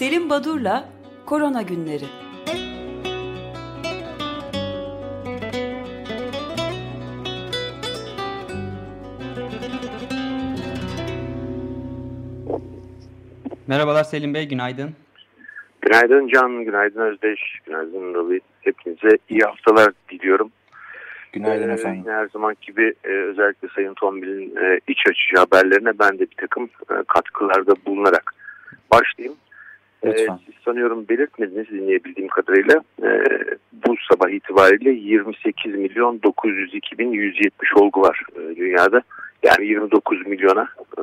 Selim Badur'la Korona Günleri. Merhabalar Selim Bey, günaydın. Günaydın Can, günaydın Özdeş, günaydın Ravi. Hepinize iyi haftalar diliyorum. Günaydın ee, efendim. Her zaman gibi e, özellikle Sayın Tombil'in e, iç açıcı haberlerine ben de bir takım e, katkılarda bulunarak başlayayım. E, siz sanıyorum belirtmediniz dinleyebildiğim kadarıyla e, bu sabah itibariyle 28 milyon 902 bin 170 olgu var e, dünyada. Yani 29 milyona e,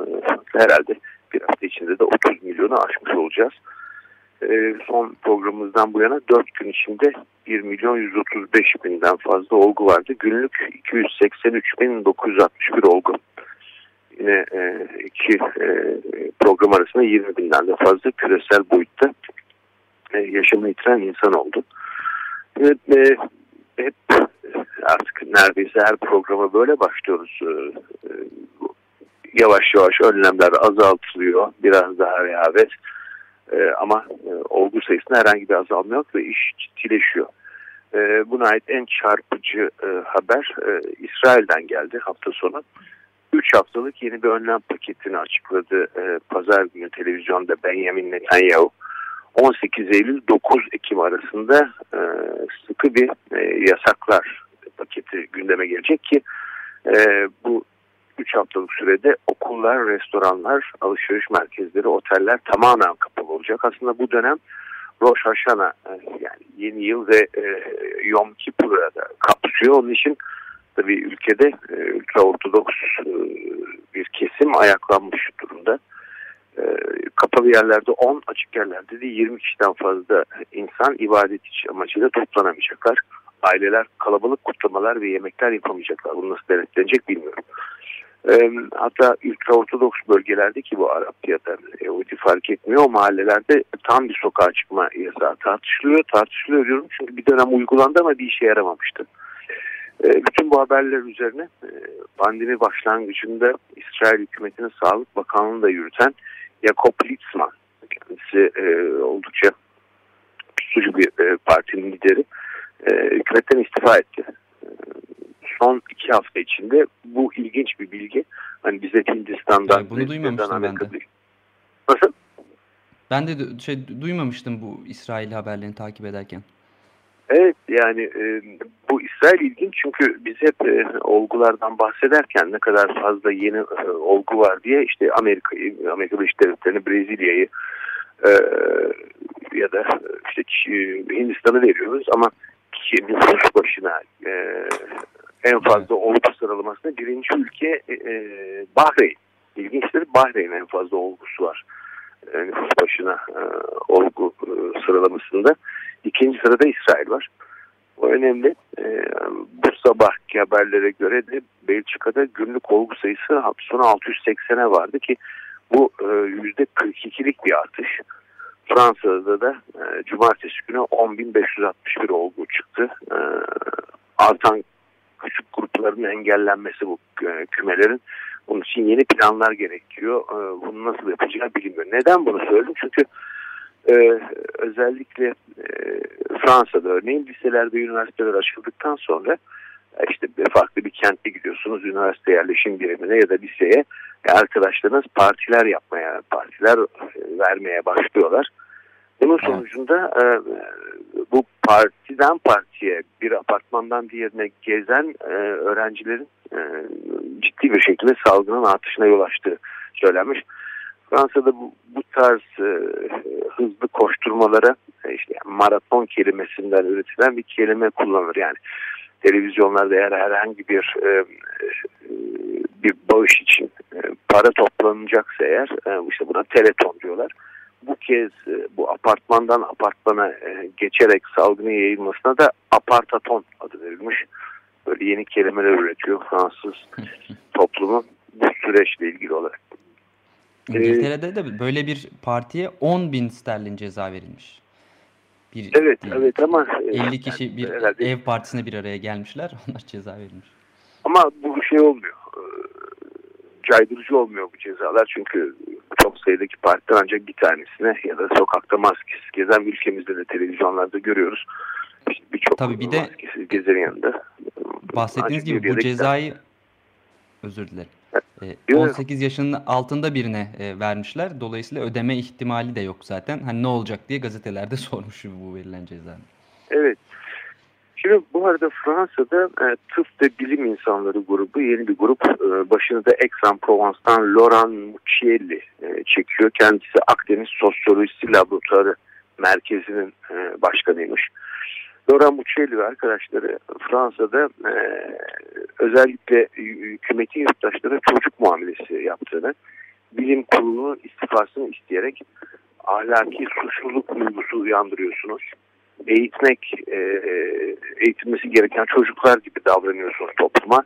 herhalde bir hafta içinde de 30 milyonu aşmış olacağız. E, son programımızdan bu yana 4 gün içinde 1 milyon 135 binden fazla olgu vardı. Günlük 283 bin 961 olgu. Yine e, iki e, program arasında 20 binden de fazla küresel boyutta e, yaşamını yitiren insan oldu. Evet, e, hep artık neredeyse her programa böyle başlıyoruz. E, e, yavaş yavaş önlemler azaltılıyor. Biraz daha rehavet. E, ama e, olgu sayısında herhangi bir azalma yok ve iş ciddileşiyor. E, buna ait en çarpıcı e, haber e, İsrail'den geldi hafta sonu. 3 haftalık yeni bir önlem paketini açıkladı e, pazar günü televizyonda Benjamin Netanyahu. 18 Eylül 9 Ekim arasında e, sıkı bir e, yasaklar paketi gündeme gelecek ki e, bu 3 haftalık sürede okullar, restoranlar, alışveriş merkezleri, oteller tamamen kapalı olacak. Aslında bu dönem Rosh Hashanah e, yani yeni yıl ve e, Yom Kippur'a da kapsıyor. Onun için tabii ülkede e, ultra ortodoks e, bir kesim ayaklanmış durumda. E, kapalı yerlerde 10, açık yerlerde de 20 kişiden fazla insan ibadet amacıyla toplanamayacaklar. Aileler kalabalık kutlamalar ve yemekler yapamayacaklar. Bunu nasıl denetlenecek bilmiyorum. E, hatta ultraortodoks bölgelerdeki bu Arap ya da Yahudi fark etmiyor. Mahallelerde tam bir sokağa çıkma yasağı tartışılıyor. Tartışılıyor diyorum çünkü bir dönem uygulandı ama bir işe yaramamıştı. E, bütün bu haberler üzerine e, pandemi başlangıcında İsrail hükümetinin Sağlık Bakanlığı'nı da yürüten Jakob Litzman kendisi e, oldukça güçlü bir partinin lideri hükümetten istifa etti. Son iki hafta içinde bu ilginç bir bilgi. Hani bize Hindistan'dan... Yani bunu duymamıştım ben de. Nasıl? Ben de şey duymamıştım bu İsrail haberlerini takip ederken. Evet yani e, bu İsrail ilginç çünkü biz hep e, olgulardan bahsederken ne kadar fazla yeni e, olgu var diye işte Amerika'yı, Amerika Birleşik Devletleri'ni, Brezilya'yı e, ya da işte Hindistan'ı veriyoruz ama nüfus başına e, en fazla olgu sıralamasında birinci ülke e, e, Bahreyn. İlginçtir Bahreyn en fazla olgusu var. E, nüfus başına e, olgu e, sıralamasında. İkinci sırada İsrail var. O önemli. E, bu sabahki haberlere göre de Belçika'da günlük olgu sayısı sonu 680'e vardı ki bu e, %42'lik bir artış. Fransa'da da e, cumartesi günü 10.561 olgu çıktı. E, artan küçük grupların engellenmesi bu e, kümelerin. Bunun için yeni planlar gerekiyor. E, bunu nasıl yapacağı bilinmiyor. Neden bunu söyledim? Çünkü özellikle e, Fransa'da örneğin liseler ve üniversiteler açıldıktan sonra e, işte farklı bir kentte gidiyorsunuz üniversite yerleşim birimine ya da liseye e, arkadaşlarınız partiler yapmaya, partiler e, vermeye başlıyorlar. Bunun sonucunda e, bu partiden partiye bir apartmandan diğerine gezen e, öğrencilerin e, ciddi bir şekilde salgının artışına yol açtığı söylenmiş. Fransa'da bu, bu tarz e, hızlı koşturmalara e, işte maraton kelimesinden üretilen bir kelime kullanılır. Yani televizyonlarda eğer herhangi bir e, e, bir bağış için e, para toplanacaksa eğer e, işte buna teleton diyorlar. Bu kez e, bu apartmandan apartmana e, geçerek salgının yayılmasına da apartaton adı verilmiş. Böyle yeni kelimeler üretiyor Fransız toplumu bu süreçle ilgili olarak. İngiltere'de de böyle bir partiye 10 bin sterlin ceza verilmiş. Bir, evet, değil. evet ama 50 kişi bir herhalde. ev partisine bir araya gelmişler. Onlar ceza verilmiş. Ama bu şey olmuyor. Caydırıcı olmuyor bu cezalar çünkü çok sayıdaki partiden ancak bir tanesine ya da sokakta maskesiz gezen ülkemizde de televizyonlarda görüyoruz. Birçok Tabii bir de maskesiz gezerin yanında. bahsettiğiniz Ancak gibi bu cezayı özür dilerim. Ee, Yok, 18 yaşının altında birine e, vermişler. Dolayısıyla ödeme ihtimali de yok zaten. Hani ne olacak diye gazetelerde sormuş bu verilen ceza. Evet. Şimdi bu arada Fransa'da e, tıp ve bilim insanları grubu yeni bir grup. E, başını da Aix-en-Provence'dan Laurent Muccielli e, çekiyor. Kendisi Akdeniz Sosyolojisi Laboratuvarı Merkezi'nin e, başkanıymış. Laurent Muccielli ve arkadaşları Fransa'da e, özellikle hükümetin yurttaşlara çocuk muamelesi yaptığını, bilim kurulunun istifasını isteyerek ahlaki suçluluk duygusu uyandırıyorsunuz eğitmek, e, eğitilmesi gereken çocuklar gibi davranıyorsunuz topluma.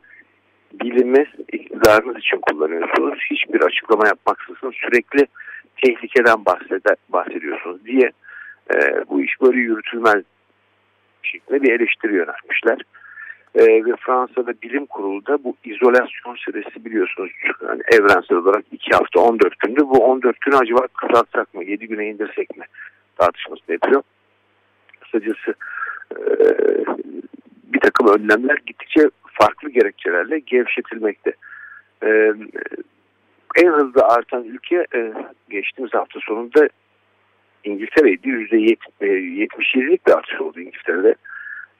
Bilimi iktidarınız için kullanıyorsunuz. Hiçbir açıklama yapmaksızın sürekli tehlikeden bahseder, bahsediyorsunuz diye e, bu iş böyle yürütülmez şeklinde bir eleştiri yöneltmişler. E, ve Fransa'da bilim kurulu da bu izolasyon süresi biliyorsunuz yani evrensel olarak 2 hafta 14 gündü. Bu 14 günü acaba kısaltsak mı 7 güne indirsek mi tartışması yapıyor kısacası e, bir takım önlemler gittikçe farklı gerekçelerle gevşetilmekte. E, en hızlı artan ülke e, geçtiğimiz hafta sonunda İngiltere'ydi. %77'lik bir artış oldu İngiltere'de.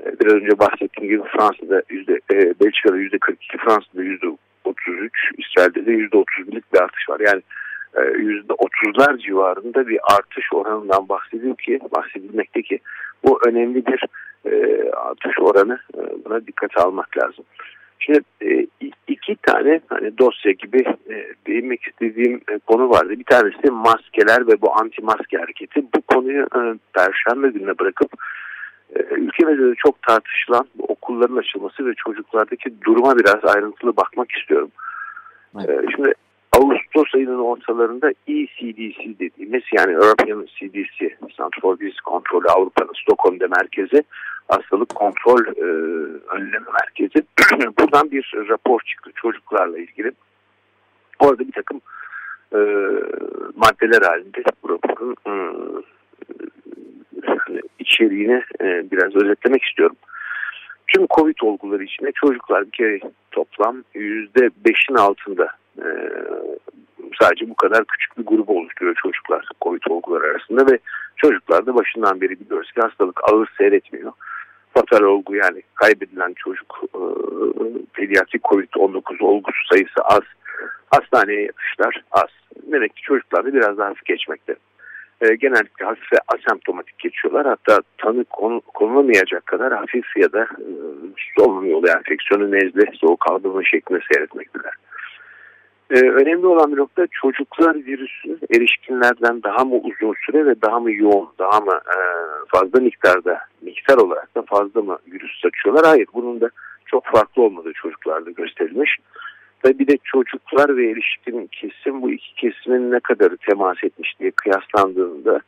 E, biraz önce bahsettiğim gibi Fransa'da yüzde, e, Belçika'da %42, Fransa'da %33, İsrail'de de %31'lik bir artış var. Yani %30'lar civarında bir artış oranından bahsediyor ki bahsedilmekte ki bu önemli bir e, artış oranı e, buna dikkate almak lazım. Şimdi e, iki tane hani dosya gibi e, değinmek istediğim e, konu vardı. Bir tanesi maskeler ve bu anti maske hareketi. Bu konuyu perşembe gününe bırakıp ülkemizde de çok tartışılan okulların açılması ve çocuklardaki duruma biraz ayrıntılı bakmak istiyorum. Evet. Şimdi Ağustos ayının ortalarında ECDC dediğimiz yani European CDC, Center for Disease Control Avrupa'nın Stockholm'da merkezi hastalık kontrol e, önleme merkezi. Buradan bir rapor çıktı çocuklarla ilgili. Orada bir takım e, maddeler halinde bu raporun e, içeriğini e, biraz özetlemek istiyorum. Tüm Covid olguları içinde çocuklar bir kere toplam %5'in altında e, sadece bu kadar küçük bir grubu oluşturuyor çocuklar COVID olguları arasında ve çocuklarda başından beri biliyoruz ki hastalık ağır seyretmiyor. Fatal olgu yani kaybedilen çocuk e, pediatrik COVID-19 olgusu sayısı az. Hastaneye yatışlar az. Demek ki çocuklarda biraz daha hafif geçmekte. E, genellikle hafif ve asemptomatik geçiyorlar. Hatta tanı konu, konulamayacak kadar hafif ya da e, solunum yolu enfeksiyonu, nezle, soğuk algınlığı şeklinde seyretmektedir. Ee, önemli olan bir nokta çocuklar virüsü erişkinlerden daha mı uzun süre ve daha mı yoğun, daha mı e, fazla miktarda, miktar olarak da fazla mı virüs saçıyorlar? Hayır, bunun da çok farklı olmadığı çocuklarda gösterilmiş. Ve bir de çocuklar ve erişkin kesim bu iki kesimin ne kadarı temas etmiş diye kıyaslandığında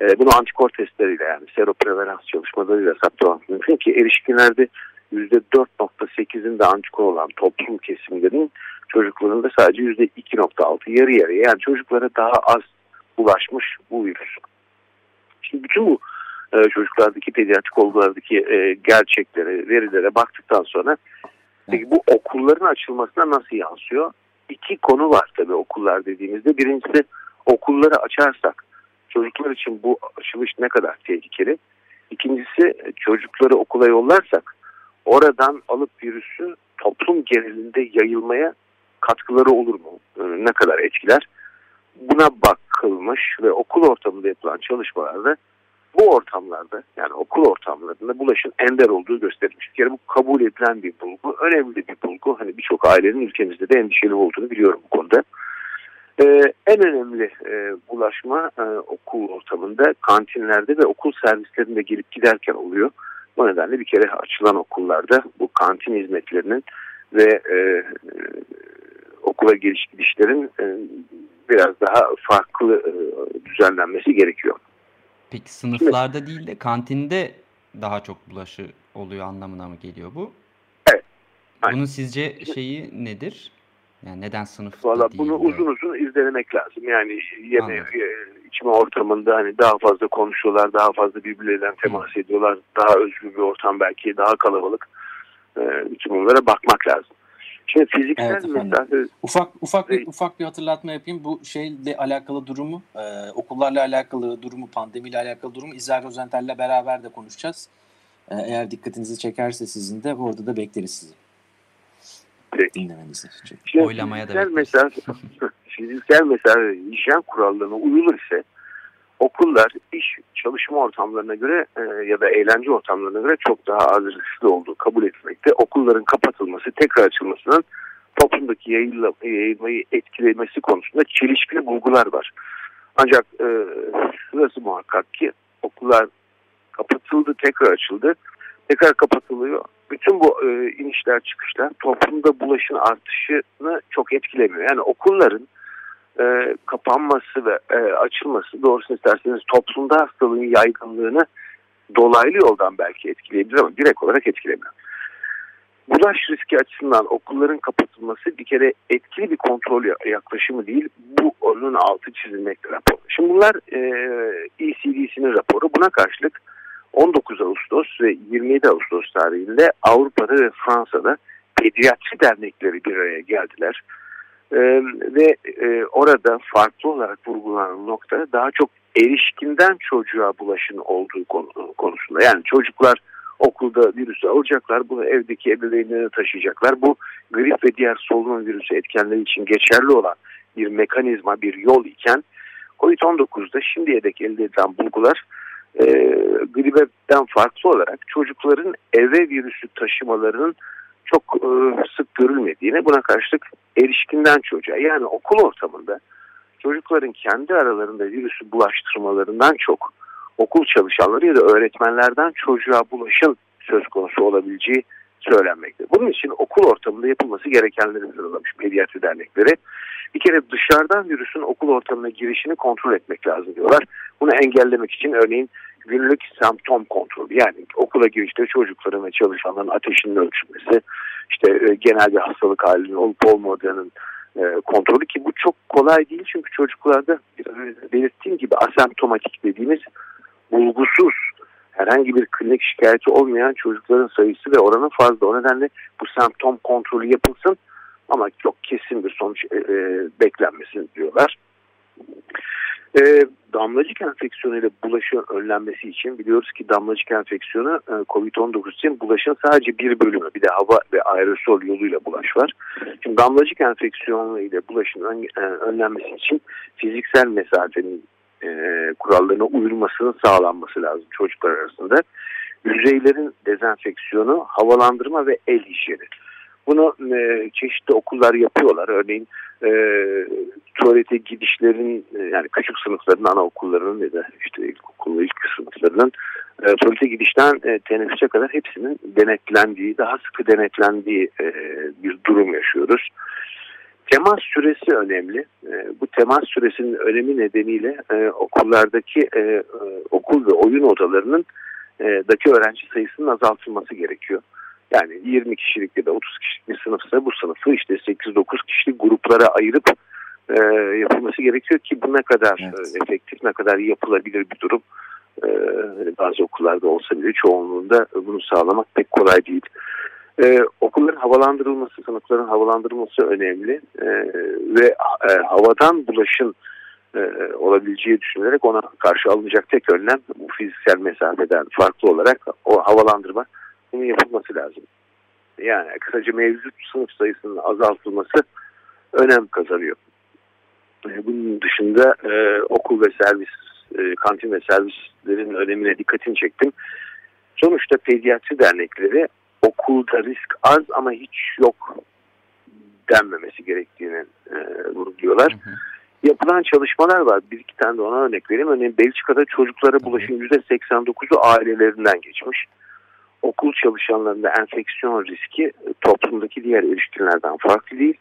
e, bunu antikor testleriyle yani seroprevalans çalışmalarıyla saptamak mümkün ki erişkinlerde %4.8'inde antikor olan toplum kesimlerinin çocuklarında sadece %2.6 yarı yarıya yani çocuklara daha az bulaşmış bu virüs. Şimdi bütün bu e, çocuklardaki pediatrik olgulardaki e, gerçeklere, verilere baktıktan sonra peki bu okulların açılmasına nasıl yansıyor? İki konu var tabii okullar dediğimizde. Birincisi okulları açarsak çocuklar için bu açılış ne kadar tehlikeli? İkincisi çocukları okula yollarsak oradan alıp virüsü toplum genelinde yayılmaya katkıları olur mu? Ne kadar etkiler? Buna bakılmış ve okul ortamında yapılan çalışmalarda bu ortamlarda yani okul ortamlarında bulaşın ender olduğu gösterilmiş. Bir kere bu kabul edilen bir bulgu. Önemli bir bulgu. Hani birçok ailenin ülkemizde de endişeli olduğunu biliyorum bu konuda. Ee, en önemli e, bulaşma e, okul ortamında, kantinlerde ve okul servislerinde gelip giderken oluyor. Bu nedenle bir kere açılan okullarda bu kantin hizmetlerinin ve e, okula geliş gidişlerin e, biraz daha farklı e, düzenlenmesi gerekiyor. Peki sınıflarda Şimdi, değil de kantinde daha çok bulaşı oluyor anlamına mı geliyor bu? Evet. Bunun sizce şeyi nedir? Yani neden sınıfta Valla bunu uzun uzun izlemek lazım. Yani yeme e, içme ortamında hani daha fazla konuşuyorlar, daha fazla birbirleriyle temas ediyorlar. Daha özgür bir ortam belki, daha kalabalık. E, bütün bunlara bakmak lazım. Şimdi fiziksel Evet mesafe Ufak ufak bir ufak bir hatırlatma yapayım. Bu şeyle alakalı durumu, e, okullarla alakalı durumu, pandemiyle alakalı durumu İzah Rozental'le beraber de konuşacağız. E, eğer dikkatinizi çekerse sizin de orada da bekleriz sizi. Dinlemenizi. Şimdi Oylamaya da mesafe, fiziksel mesafe hijyen kurallarına uyulur ise okullar iş çalışma ortamlarına göre e, ya da eğlence ortamlarına göre çok daha az riskli olduğu kabul etmekte. Okulların kapatılması, tekrar açılmasının toplumdaki yayılmayı etkilemesi konusunda çelişkili bulgular var. Ancak e, şurası muhakkak ki okullar kapatıldı, tekrar açıldı. Tekrar kapatılıyor. Bütün bu e, inişler çıkışlar toplumda bulaşın artışını çok etkilemiyor. Yani okulların e, kapanması ve e, açılması doğrusunu isterseniz toplumda hastalığın yaygınlığını dolaylı yoldan belki etkileyebilir ama direkt olarak etkilemiyor. Bulaş riski açısından okulların kapatılması bir kere etkili bir kontrol yaklaşımı değil. Bu onun altı çizilmekte rapor. Şimdi bunlar e, ECDC'nin raporu. Buna karşılık 19 Ağustos ve 27 Ağustos tarihinde Avrupa'da ve Fransa'da pediatri dernekleri bir araya geldiler. Ee, ve e, orada farklı olarak vurgulanan nokta daha çok erişkinden çocuğa bulaşın olduğu konu, konusunda. Yani çocuklar okulda virüsü alacaklar, bunu evdeki ebeveynlerine taşıyacaklar. Bu grip ve diğer solunum virüsü etkenleri için geçerli olan bir mekanizma, bir yol iken COVID-19'da şimdiye dek elde edilen bulgular e, gripten farklı olarak çocukların eve virüsü taşımalarının çok e, sık görülmediğine buna karşılık erişkinden çocuğa yani okul ortamında çocukların kendi aralarında virüsü bulaştırmalarından çok okul çalışanları ya da öğretmenlerden çocuğa bulaşın söz konusu olabileceği söylenmekte. Bunun için okul ortamında yapılması gerekenleri sıralamış pediatri dernekleri. Bir kere dışarıdan virüsün okul ortamına girişini kontrol etmek lazım diyorlar. Bunu engellemek için örneğin günlük semptom kontrolü yani okula girişte çocukların ve çalışanların ateşinin ölçülmesi, işte e, genel bir hastalık halinin olup olmadığının e, kontrolü ki bu çok kolay değil çünkü çocuklarda belirttiğim gibi asemptomatik dediğimiz bulgusuz herhangi bir klinik şikayeti olmayan çocukların sayısı ve oranı fazla. O nedenle bu semptom kontrolü yapılsın ama çok kesin bir sonuç e, e, beklenmesin diyorlar. E, damlacık enfeksiyonuyla bulaşın önlenmesi için biliyoruz ki damlacık enfeksiyonu e, COVID-19 için bulaşın sadece bir bölümü bir de hava ve aerosol yoluyla bulaş var. Şimdi damlacık enfeksiyonu ile bulaşın ön, e, önlenmesi için fiziksel mesafenin e, kurallarına uyulmasının sağlanması lazım çocuklar arasında. Yüzeylerin dezenfeksiyonu, havalandırma ve el hijyeni. Bunu e, çeşitli okullar yapıyorlar. Örneğin e, tuvalete gidişlerin e, yani küçük sınıfların anaokullarının ya da işte ilkokul ilk sınıflarının e, tuvalete gidişten e, teneffüse kadar hepsinin denetlendiği, daha sıkı denetlendiği e, bir durum yaşıyoruz. Temas süresi önemli. E, bu temas süresinin önemi nedeniyle e, okullardaki e, e, okul ve oyun odalarının e, daki öğrenci sayısının azaltılması gerekiyor. Yani 20 kişilik ya da 30 kişilik bir sınıfsa bu sınıfı işte 8-9 kişilik gruplara ayırıp e, yapılması gerekiyor ki bu ne kadar Evet. efektif, ne kadar yapılabilir bir durum. E, bazı okullarda olsa bile çoğunluğunda bunu sağlamak pek kolay değil. Ee, okulların havalandırılması, sınıfların havalandırılması önemli ee, ve e, havadan bulaşın e, olabileceği düşünülerek ona karşı alınacak tek önlem bu fiziksel mesafeden farklı olarak o havalandırma bunun yapılması lazım. Yani kısaca mevcut sınıf sayısının azaltılması önem kazanıyor. Ee, bunun dışında e, okul ve servis, e, kantin ve servislerin önemine dikkatini çektim. Sonuçta pediatri dernekleri okulda risk az ama hiç yok denmemesi gerektiğini e, vurguluyorlar. Hı hı. Yapılan çalışmalar var. Bir iki tane de ona örnek vereyim. Örneğin Belçika'da çocuklara bulaşın %89'u ailelerinden geçmiş. Okul çalışanlarında enfeksiyon riski toplumdaki diğer erişkinlerden farklı değil.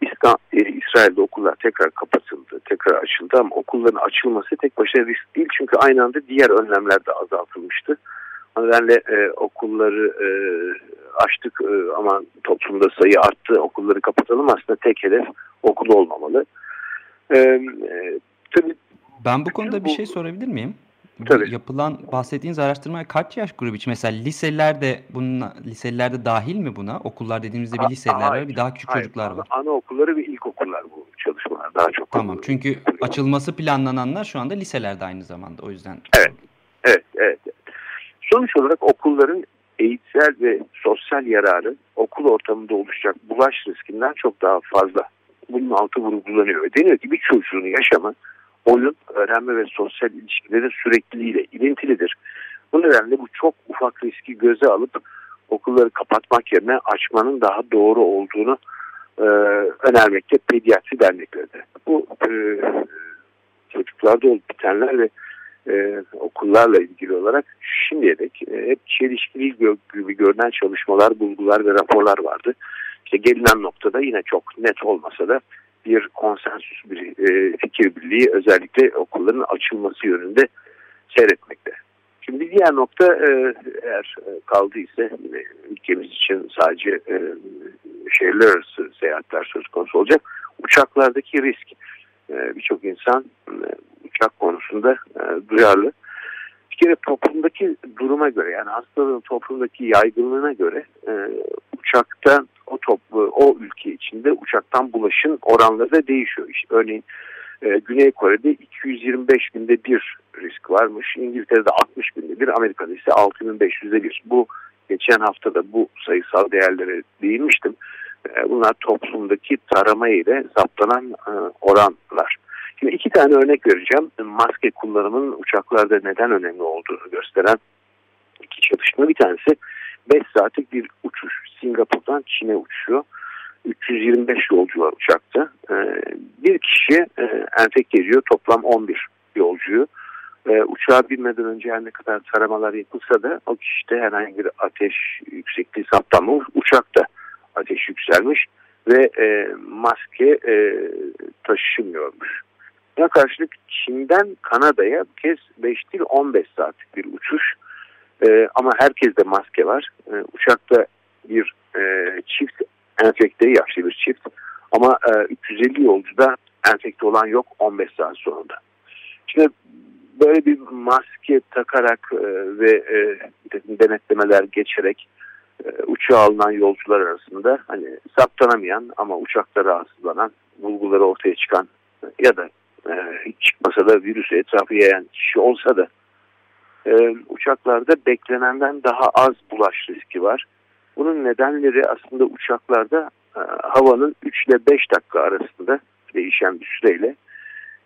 İslam, e, İsrail'de okullar tekrar kapatıldı, tekrar açıldı ama okulların açılması tek başına risk değil. Çünkü aynı anda diğer önlemler de azaltılmıştı. O nedenle e, okulları e, açtık e, ama toplumda sayı arttı okulları kapatalım aslında tek hedef okul olmamalı. E, e, tabii ben bu konuda bir şey sorabilir miyim? Tabii. Yapılan bahsettiğiniz araştırma kaç yaş grubu için? Mesela liseler de bunun liseler de dahil mi buna? Okullar dediğimizde bir liseler hayır, var, bir daha küçük hayır, çocuklar var. Anaokulları ve ilkokullar bu çalışmalar daha çok. Tamam. Çünkü açılması planlananlar şu anda liselerde aynı zamanda. O yüzden. Evet. Evet, evet. Sonuç olarak okulların eğitsel ve sosyal yararı okul ortamında oluşacak bulaş riskinden çok daha fazla. Bunun altı vurgulanıyor. Deniyor ki bir çocuğun yaşamı oyun, öğrenme ve sosyal ilişkilerin sürekliliğiyle ilintilidir. Bu nedenle bu çok ufak riski göze alıp okulları kapatmak yerine açmanın daha doğru olduğunu e, önermekte pediatri dernekleri de. Bu e, çocuklarda olup bitenler ve e, okullarla ilgili olarak şimdiye dek e, hep çelişkili gibi görünen çalışmalar, bulgular ve raporlar vardı. İşte gelinen noktada yine çok net olmasa da bir konsensüs bir e, fikir birliği özellikle okulların açılması yönünde seyretmekte. Şimdi diğer nokta e, eğer kaldıysa yine ülkemiz için sadece e, şehirler arası seyahatler söz konusu olacak. Uçaklardaki risk. E, Birçok insan e, uçak konusunda e, duyarlı. Bir kere toplumdaki duruma göre yani hastalığın toplumdaki yaygınlığına göre e, uçakta o toplu o ülke içinde uçaktan bulaşın oranları da değişiyor. İşte örneğin e, Güney Kore'de 225 binde bir risk varmış. İngiltere'de 60 binde bir, Amerika'da ise 6500'de bir. Bu geçen hafta da bu sayısal değerlere değinmiştim. E, bunlar toplumdaki tarama ile saptanan e, oranlar. Şimdi iki tane örnek vereceğim. Maske kullanımının uçaklarda neden önemli olduğunu gösteren iki çalışma. Bir tanesi 5 saatlik bir uçuş. Singapur'dan Çin'e uçuyor. 325 yolcu var uçakta. Ee, bir kişi e, enfekte ediyor. Toplam 11 yolcuyu. Ee, uçağa binmeden önce her ne kadar taramalar yapılsa da o kişide herhangi bir ateş yüksekliği saptanmamış. Uçakta ateş yükselmiş ve e, maske e, taşımıyormuş. Buna karşılık Çin'den Kanada'ya bu kez 5 değil 15 saatlik bir uçuş. E, ama herkeste maske var. E, uçakta bir e, çift enfekte yaşlı bir çift. Ama e, 350 yolcuda enfekte olan yok 15 saat sonunda. Şimdi böyle bir maske takarak e, ve e, denetlemeler geçerek e, uçağa alınan yolcular arasında hani saptanamayan ama uçakta rahatsızlanan bulguları ortaya çıkan ya da e, hiç çıkmasa da virüsü etrafı yayan kişi olsa da e, uçaklarda beklenenden daha az bulaş riski var. Bunun nedenleri aslında uçaklarda e, havanın 3 ile 5 dakika arasında değişen bir süreyle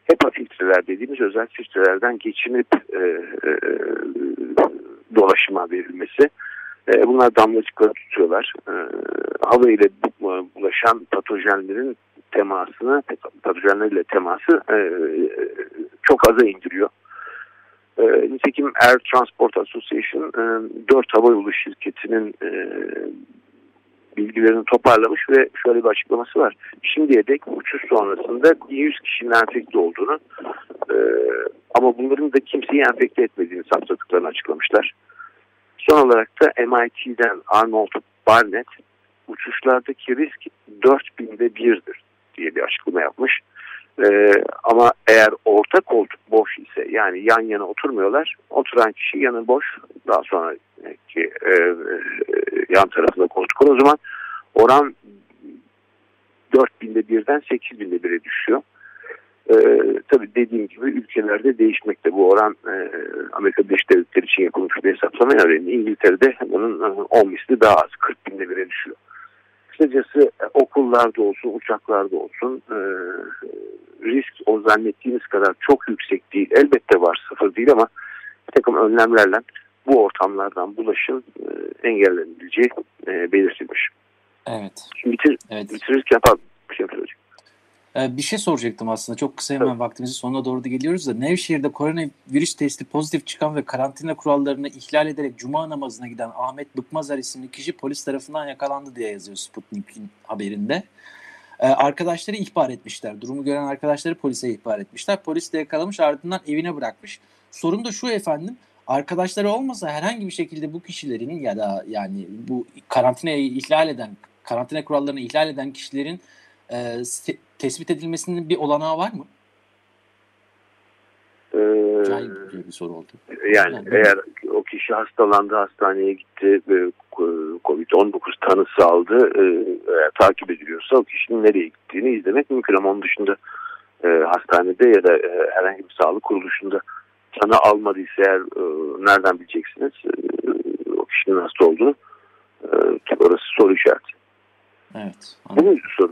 HEPA filtreler dediğimiz özel filtrelerden geçinip e, e, dolaşıma verilmesi. E, bunlar damlacıkları tutuyorlar. E, hava ile bulaşan patojenlerin temasını, patojenlerle teması e, çok aza indiriyor. E, nitekim Air Transport Association e, 4 havayolu şirketinin e, bilgilerini toparlamış ve şöyle bir açıklaması var. Şimdiye dek uçuş sonrasında 100 kişinin enfekte olduğunu e, ama bunların da kimseyi enfekte etmediğini saptadıklarını açıklamışlar. Son olarak da MIT'den Arnold Barnett uçuşlardaki risk 4000'de birdir diye bir açıklama yapmış. Ee, ama eğer orta koltuk boş ise yani yan yana oturmuyorlar. Oturan kişi yanı boş. Daha sonra ki e, e, yan tarafında koltuk o zaman oran 4000'de birden 8000'de 1'e düşüyor. Ee, tabii dediğim gibi ülkelerde değişmekte. Bu oran e, Amerika Birleşik Devletleri için yapılmış bir hesaplama örneğin İngiltere'de bunun 10 misli daha az 40 binde 1'e düşüyor. Kısacası e, okullarda olsun, uçaklarda olsun e, risk o zannettiğimiz kadar çok yüksek değil. Elbette var sıfır değil ama bir takım önlemlerle bu ortamlardan bulaşın e, engellenebileceği e, belirtilmiş. Evet. Şimdi bitir, evet. bitirirken pardon, bir şey söyleyeceğim. Ee, bir şey soracaktım aslında. Çok kısa hemen evet. vaktimizin sonuna doğru da geliyoruz da. Nevşehir'de koronavirüs testi pozitif çıkan ve karantina kurallarını ihlal ederek cuma namazına giden Ahmet Bıkmazer isimli kişi polis tarafından yakalandı diye yazıyor Sputnik'in haberinde. Ee, arkadaşları ihbar etmişler. Durumu gören arkadaşları polise ihbar etmişler. Polis de yakalamış ardından evine bırakmış. Sorun da şu efendim. arkadaşları olmasa herhangi bir şekilde bu kişilerin ya da yani bu karantinayı ihlal eden, karantina kurallarını ihlal eden kişilerin e, tespit edilmesinin bir olanağı var mı? Ee, bir soru oldu. Yani, yani eğer o kişi hastalandı, hastaneye gitti ve COVID-19 tanısı aldı, e, eğer takip ediliyorsa o kişinin nereye gittiğini izlemek mümkün ama onun dışında e, hastanede ya da e, herhangi bir sağlık kuruluşunda tanı almadıysa eğer e, nereden bileceksiniz e, o kişinin hasta olduğunu e, orası soru işareti. Evet. Bu muydu sorunuz? Bilemedim.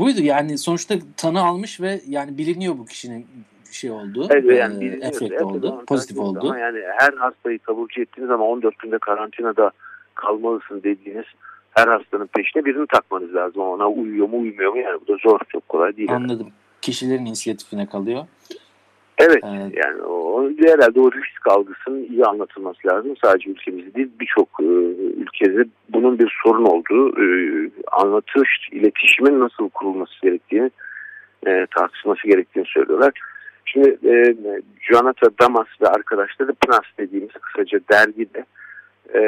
Buydu yani sonuçta tanı almış ve yani biliniyor bu kişinin şey oldu. Evet, yani e, efekt oldu. Pozitif oldu. Ama yani her hastayı taburcu ettiğiniz ama 14 günde karantinada kalmalısın dediğiniz her hastanın peşine birini takmanız lazım. Ona uyuyor mu uyumuyor mu yani bu da zor çok kolay değil. Anladım. Yani. Kişilerin inisiyatifine kalıyor. Evet ee, yani o, herhalde o risk algısının iyi anlatılması lazım. Sadece ülkemizde değil birçok e, ülkede bunun bir sorun olduğu e, anlatış, iletişimin nasıl kurulması gerektiğini e, tartışması gerektiğini söylüyorlar. Şimdi e, Jonathan Damas ve arkadaşları PNAS dediğimiz kısaca dergide e,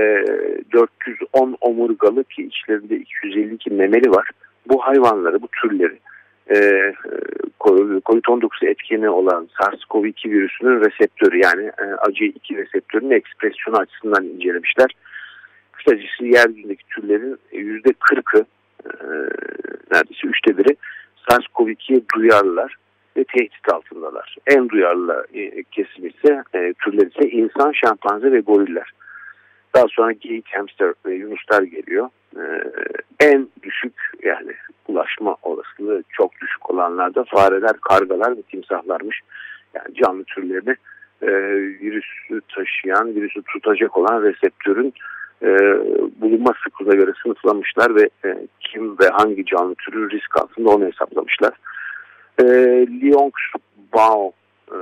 410 omurgalı ki içlerinde 252 memeli var. Bu hayvanları, bu türleri e, COVID-19 etkeni olan SARS-CoV-2 virüsünün reseptörü yani e, ACE2 reseptörünün ekspresyonu açısından incelemişler. Kısacası yeryüzündeki türlerin %40'ı e, neredeyse üçte biri SARS-CoV-2'ye duyarlılar ve tehdit altındalar. En duyarlı e, kesim ise türler ise insan, şempanze ve goriller. Daha sonra geyik, hamster ve yunuslar geliyor. E, en düşük yani ulaşma olasılığı çok düşük olanlarda fareler, kargalar ve timsahlarmış. Yani canlı türlerini e, virüsü taşıyan, virüsü tutacak olan reseptörün e, bulunma sıklığına göre sınıflamışlar ve e, kim ve hangi canlı türü risk altında onu hesaplamışlar. E, Lyon Bao e,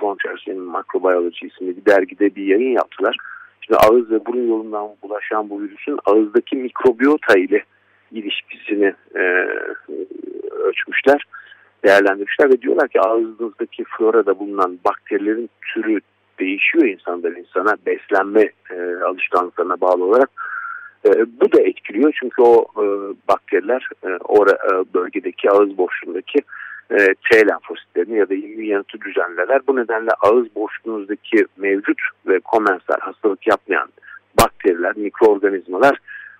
Frontiers in Microbiology isimli bir dergide bir yayın yaptılar. Şimdi ağız ve burun yolundan bulaşan bu virüsün ağızdaki mikrobiyota ile ilişkisini e, ölçmüşler, değerlendirmişler ve diyorlar ki ağzınızdaki florada bulunan bakterilerin türü değişiyor insandan insana beslenme e, alışkanlıklarına bağlı olarak. E, bu da etkiliyor çünkü o e, bakteriler e, o e, bölgedeki ağız boşluğundaki e, T lenfositlerini ya da immün yanıtı düzenlerler. Bu nedenle ağız boşluğunuzdaki mevcut ve komensal hastalık yapmayan bakteriler, mikroorganizmalar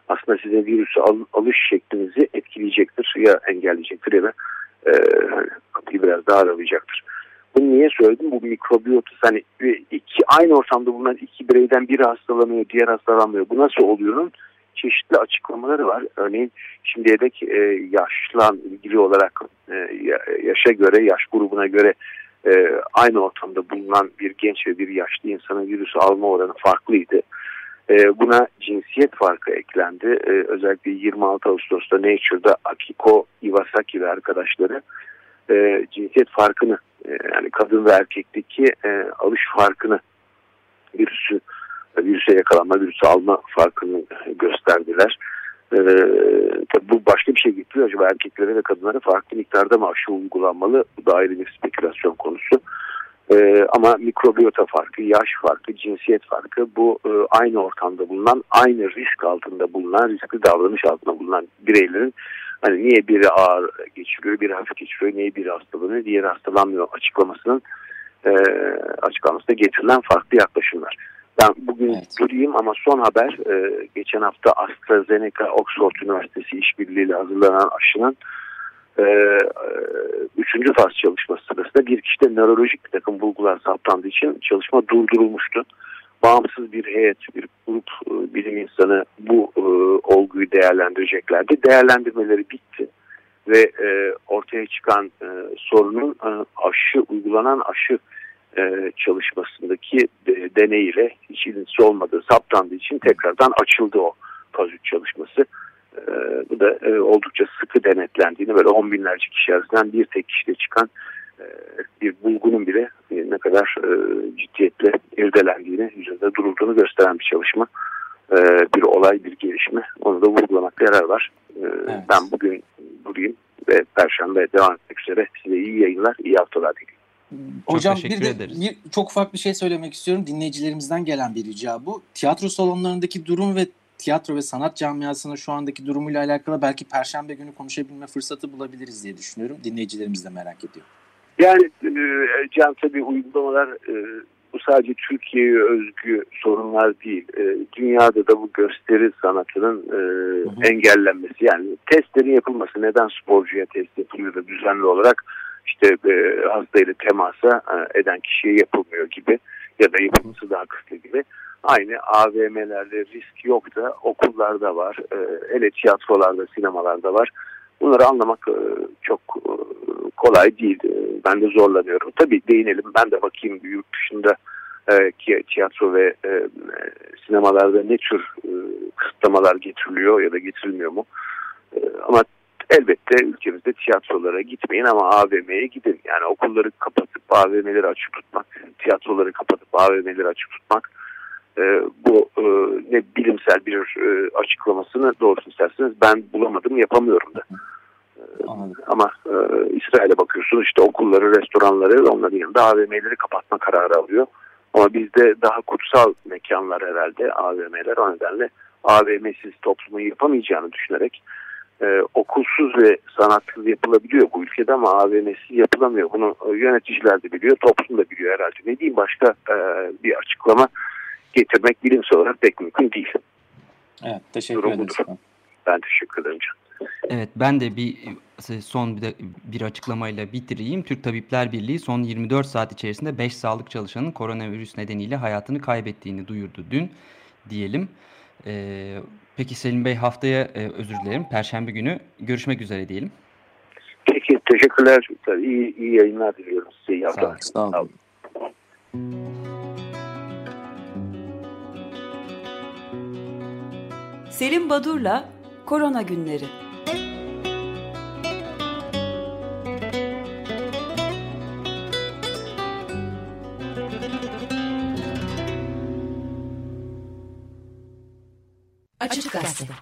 aslında size virüsü al, alış şeklinizi etkileyecektir ya engelleyecektir ya da e, hani biraz daha aralayacaktır. Bunu niye söyledim? Bu mikrobiyotuz hani iki aynı ortamda bulunan iki bireyden biri hastalanıyor, diğer hastalanmıyor. Bu nasıl oluyor? çeşitli açıklamaları var. Örneğin şimdiye dek e, yaşla ilgili olarak yaşa göre, yaş grubuna göre e, aynı ortamda bulunan bir genç ve bir yaşlı insanın virüsü alma oranı farklıydı. E, buna cinsiyet farkı eklendi. E, özellikle 26 Ağustos'ta Nature'da Akiko Iwasaki ve arkadaşları e, cinsiyet farkını e, yani kadın ve erkekteki e, alış farkını virüsü virüse yakalanma, virüse alma farkını gösterdiler. Ee, tabii bu başka bir şey getiriyor. Acaba erkeklere ve kadınlara farklı miktarda mı aşı uygulanmalı? Bu da ayrı bir spekülasyon konusu. Ee, ama mikrobiyota farkı, yaş farkı, cinsiyet farkı bu e, aynı ortamda bulunan, aynı risk altında bulunan, riskli davranış altında bulunan bireylerin hani niye biri ağır geçiriyor, biri hafif geçiriyor, niye biri hastalanıyor, diğeri hastalanmıyor açıklamasının e, açıklamasına getirilen farklı yaklaşımlar. Ben bugün evet. durayım ama son haber e, geçen hafta AstraZeneca Oxford Üniversitesi işbirliğiyle hazırlanan aşının e, e, üçüncü faz çalışması sırasında bir kişide nörolojik bir takım bulgular saptandığı için çalışma durdurulmuştu. Bağımsız bir heyet, bir grup e, bilim insanı bu e, olguyu değerlendireceklerdi. Değerlendirmeleri bitti ve e, ortaya çıkan e, sorunun e, aşı uygulanan aşı e, çalışmasındaki de, deneyiyle hiç ilgisi olmadığı saptandığı için tekrardan açıldı o faz çalışması. E, bu da e, oldukça sıkı denetlendiğini böyle on binlerce kişi arasından bir tek kişide çıkan e, bir bulgunun bile e, ne kadar e, ciddiyetle irdelendiğini, yüzünde durulduğunu gösteren bir çalışma. E, bir olay, bir gelişme. Onu da vurgulamakta yarar var. E, evet. Ben bugün durayım ve Perşembe devam etmek üzere size iyi yayınlar, iyi haftalar dileyim. Hocam bir de ederiz. bir çok ufak bir şey söylemek istiyorum. Dinleyicilerimizden gelen bir rica bu. Tiyatro salonlarındaki durum ve tiyatro ve sanat camiasının şu andaki durumuyla alakalı belki perşembe günü konuşabilme fırsatı bulabiliriz diye düşünüyorum. Dinleyicilerimiz de merak ediyor. Yani e, Can tabii uygulamalar e, bu sadece Türkiye'ye özgü sorunlar değil. E, dünyada da bu gösteri sanatının e, hı hı. engellenmesi yani testlerin yapılması neden sporcuya test yapılıyor da düzenli olarak işte e, hastayla temasa e, eden kişiye yapılmıyor gibi ya da yapılması daha kısıtlı gibi. Aynı AVM'lerde risk yok da okullarda var, e, tiyatrolarda, sinemalarda var. Bunları anlamak e, çok e, kolay değil. Ben de zorlanıyorum. Tabii değinelim. Ben de bakayım yurt dışında tiyatro ve sinemalarda ne tür kısıtlamalar getiriliyor ya da getirilmiyor mu? Ama elbette ülkemizde tiyatrolara gitmeyin ama AVM'ye gidin. Yani okulları kapatıp AVM'leri açık tutmak, tiyatroları kapatıp AVM'leri açık tutmak bu ne bilimsel bir açıklamasını doğrusu isterseniz ben bulamadım yapamıyorum da. Anladım. Ama e, İsrail'e bakıyorsun işte okulları, restoranları onların yanında AVM'leri kapatma kararı alıyor. Ama bizde daha kutsal mekanlar herhalde AVM'ler o nedenle AVM'siz toplumun yapamayacağını düşünerek e, okulsuz ve sanatsız yapılabiliyor bu ülkede ama AVM'siz yapılamıyor. Bunu e, yöneticiler de biliyor, toplum da biliyor herhalde. Ne diyeyim başka e, bir açıklama getirmek bilimsel olarak pek mümkün değil. Evet, teşekkür ederim. Ben teşekkür ederim canım. Evet ben de bir son bir, bir açıklamayla bitireyim. Türk Tabipler Birliği son 24 saat içerisinde 5 sağlık çalışanının koronavirüs nedeniyle hayatını kaybettiğini duyurdu dün diyelim. Ee, peki Selim Bey haftaya e, özür dilerim. Perşembe günü görüşmek üzere diyelim. Peki teşekkürler. İyi, iyi yayınlar diliyorum size. İyi sağ olun. Sağ olun. Selim Badur'la Korona Günleri Açık Gazete